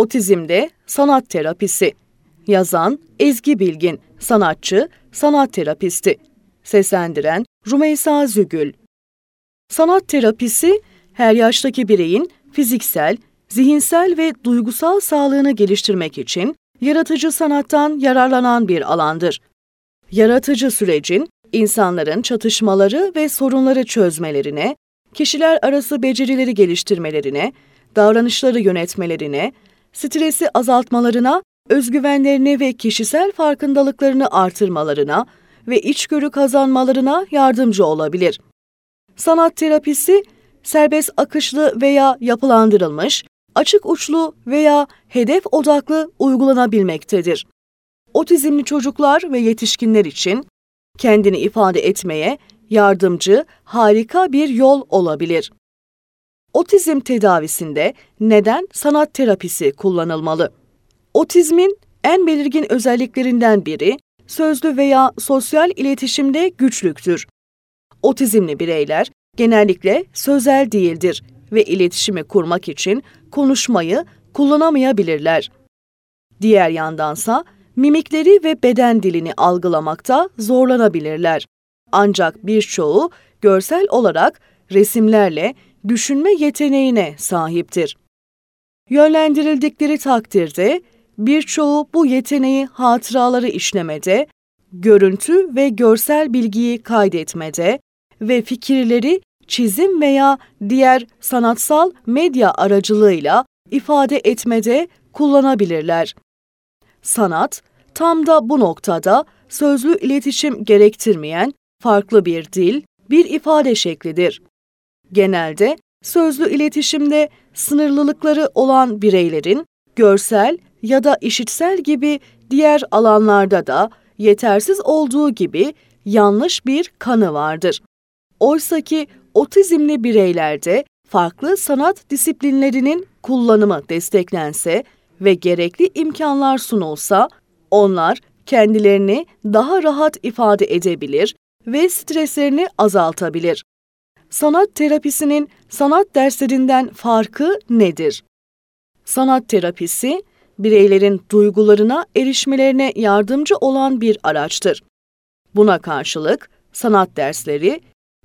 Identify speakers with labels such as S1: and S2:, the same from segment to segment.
S1: Otizmde sanat terapisi. Yazan Ezgi Bilgin, sanatçı, sanat terapisti. Seslendiren Rumeysa Zügül. Sanat terapisi her yaştaki bireyin fiziksel, zihinsel ve duygusal sağlığını geliştirmek için yaratıcı sanattan yararlanan bir alandır. Yaratıcı sürecin insanların çatışmaları ve sorunları çözmelerine, kişiler arası becerileri geliştirmelerine, davranışları yönetmelerine, stresi azaltmalarına, özgüvenlerini ve kişisel farkındalıklarını artırmalarına ve içgörü kazanmalarına yardımcı olabilir. Sanat terapisi, serbest akışlı veya yapılandırılmış, açık uçlu veya hedef odaklı uygulanabilmektedir. Otizmli çocuklar ve yetişkinler için kendini ifade etmeye yardımcı, harika bir yol olabilir. Otizm tedavisinde neden sanat terapisi kullanılmalı? Otizmin en belirgin özelliklerinden biri sözlü veya sosyal iletişimde güçlüktür. Otizmli bireyler genellikle sözel değildir ve iletişimi kurmak için konuşmayı kullanamayabilirler. Diğer yandansa mimikleri ve beden dilini algılamakta zorlanabilirler. Ancak birçoğu görsel olarak resimlerle düşünme yeteneğine sahiptir. Yönlendirildikleri takdirde birçoğu bu yeteneği hatıraları işlemede, görüntü ve görsel bilgiyi kaydetmede ve fikirleri çizim veya diğer sanatsal medya aracılığıyla ifade etmede kullanabilirler. Sanat, tam da bu noktada sözlü iletişim gerektirmeyen farklı bir dil, bir ifade şeklidir. Genelde sözlü iletişimde sınırlılıkları olan bireylerin görsel ya da işitsel gibi diğer alanlarda da yetersiz olduğu gibi yanlış bir kanı vardır. Oysaki otizmli bireylerde farklı sanat disiplinlerinin kullanımı desteklense ve gerekli imkanlar sunulsa, onlar kendilerini daha rahat ifade edebilir ve streslerini azaltabilir. Sanat terapisinin sanat derslerinden farkı nedir? Sanat terapisi, bireylerin duygularına erişmelerine yardımcı olan bir araçtır. Buna karşılık sanat dersleri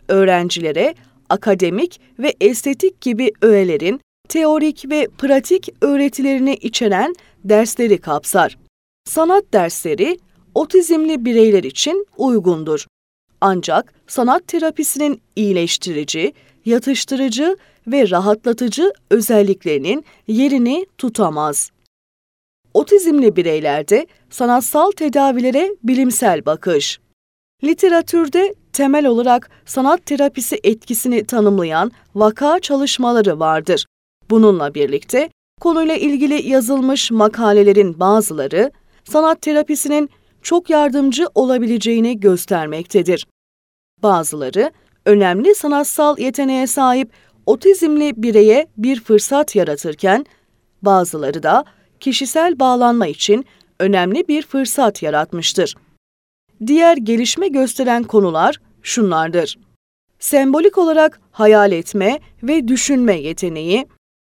S1: öğrencilere akademik ve estetik gibi öğelerin teorik ve pratik öğretilerini içeren dersleri kapsar. Sanat dersleri otizmli bireyler için uygundur. Ancak sanat terapisinin iyileştirici, yatıştırıcı ve rahatlatıcı özelliklerinin yerini tutamaz. Otizmli bireylerde sanatsal tedavilere bilimsel bakış. Literatürde temel olarak sanat terapisi etkisini tanımlayan vaka çalışmaları vardır. Bununla birlikte konuyla ilgili yazılmış makalelerin bazıları sanat terapisinin çok yardımcı olabileceğini göstermektedir. Bazıları önemli sanatsal yeteneğe sahip otizmli bireye bir fırsat yaratırken bazıları da kişisel bağlanma için önemli bir fırsat yaratmıştır. Diğer gelişme gösteren konular şunlardır. Sembolik olarak hayal etme ve düşünme yeteneği,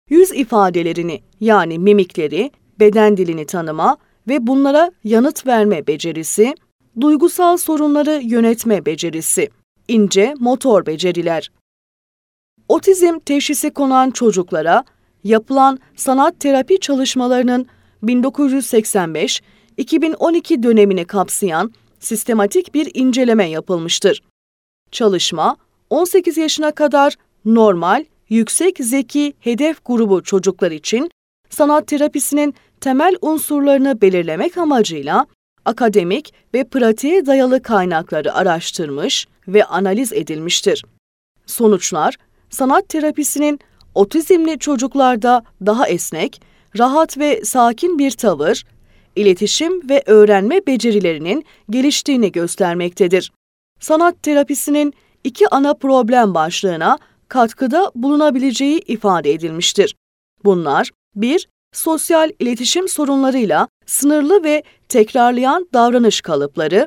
S1: yüz ifadelerini yani mimikleri, beden dilini tanıma ve bunlara yanıt verme becerisi, duygusal sorunları yönetme becerisi, ince motor beceriler. Otizm teşhisi konan çocuklara yapılan sanat terapi çalışmalarının 1985-2012 dönemini kapsayan sistematik bir inceleme yapılmıştır. Çalışma 18 yaşına kadar normal, yüksek zeki hedef grubu çocuklar için sanat terapisinin temel unsurlarını belirlemek amacıyla akademik ve pratiğe dayalı kaynakları araştırmış ve analiz edilmiştir. Sonuçlar, sanat terapisinin otizmli çocuklarda daha esnek, rahat ve sakin bir tavır, iletişim ve öğrenme becerilerinin geliştiğini göstermektedir. Sanat terapisinin iki ana problem başlığına katkıda bulunabileceği ifade edilmiştir. Bunlar 1. Sosyal iletişim sorunlarıyla sınırlı ve tekrarlayan davranış kalıpları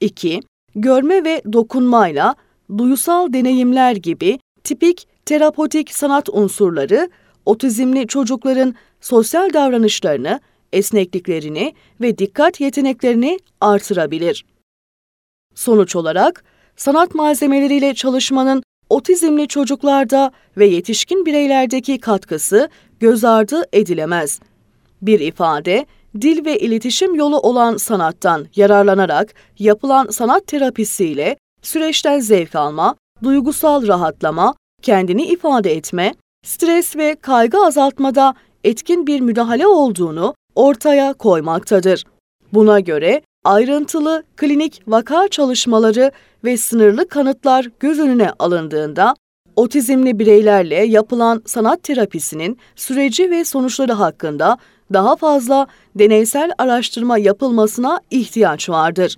S1: 2. Görme ve dokunmayla duyusal deneyimler gibi tipik terapotik sanat unsurları otizmli çocukların sosyal davranışlarını, esnekliklerini ve dikkat yeteneklerini artırabilir. Sonuç olarak, sanat malzemeleriyle çalışmanın otizmli çocuklarda ve yetişkin bireylerdeki katkısı göz ardı edilemez. Bir ifade, dil ve iletişim yolu olan sanattan yararlanarak yapılan sanat terapisiyle süreçten zevk alma, duygusal rahatlama, kendini ifade etme, stres ve kaygı azaltmada etkin bir müdahale olduğunu ortaya koymaktadır. Buna göre ayrıntılı klinik vaka çalışmaları ve sınırlı kanıtlar göz önüne alındığında otizmli bireylerle yapılan sanat terapisinin süreci ve sonuçları hakkında daha fazla deneysel araştırma yapılmasına ihtiyaç vardır.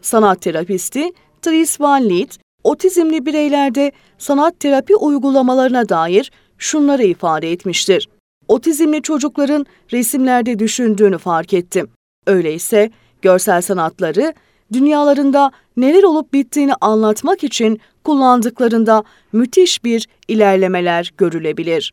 S1: Sanat terapisti Tris Van Liet, otizmli bireylerde sanat terapi uygulamalarına dair şunları ifade etmiştir. Otizmli çocukların resimlerde düşündüğünü fark ettim. Öyleyse görsel sanatları dünyalarında neler olup bittiğini anlatmak için kullandıklarında müthiş bir ilerlemeler görülebilir.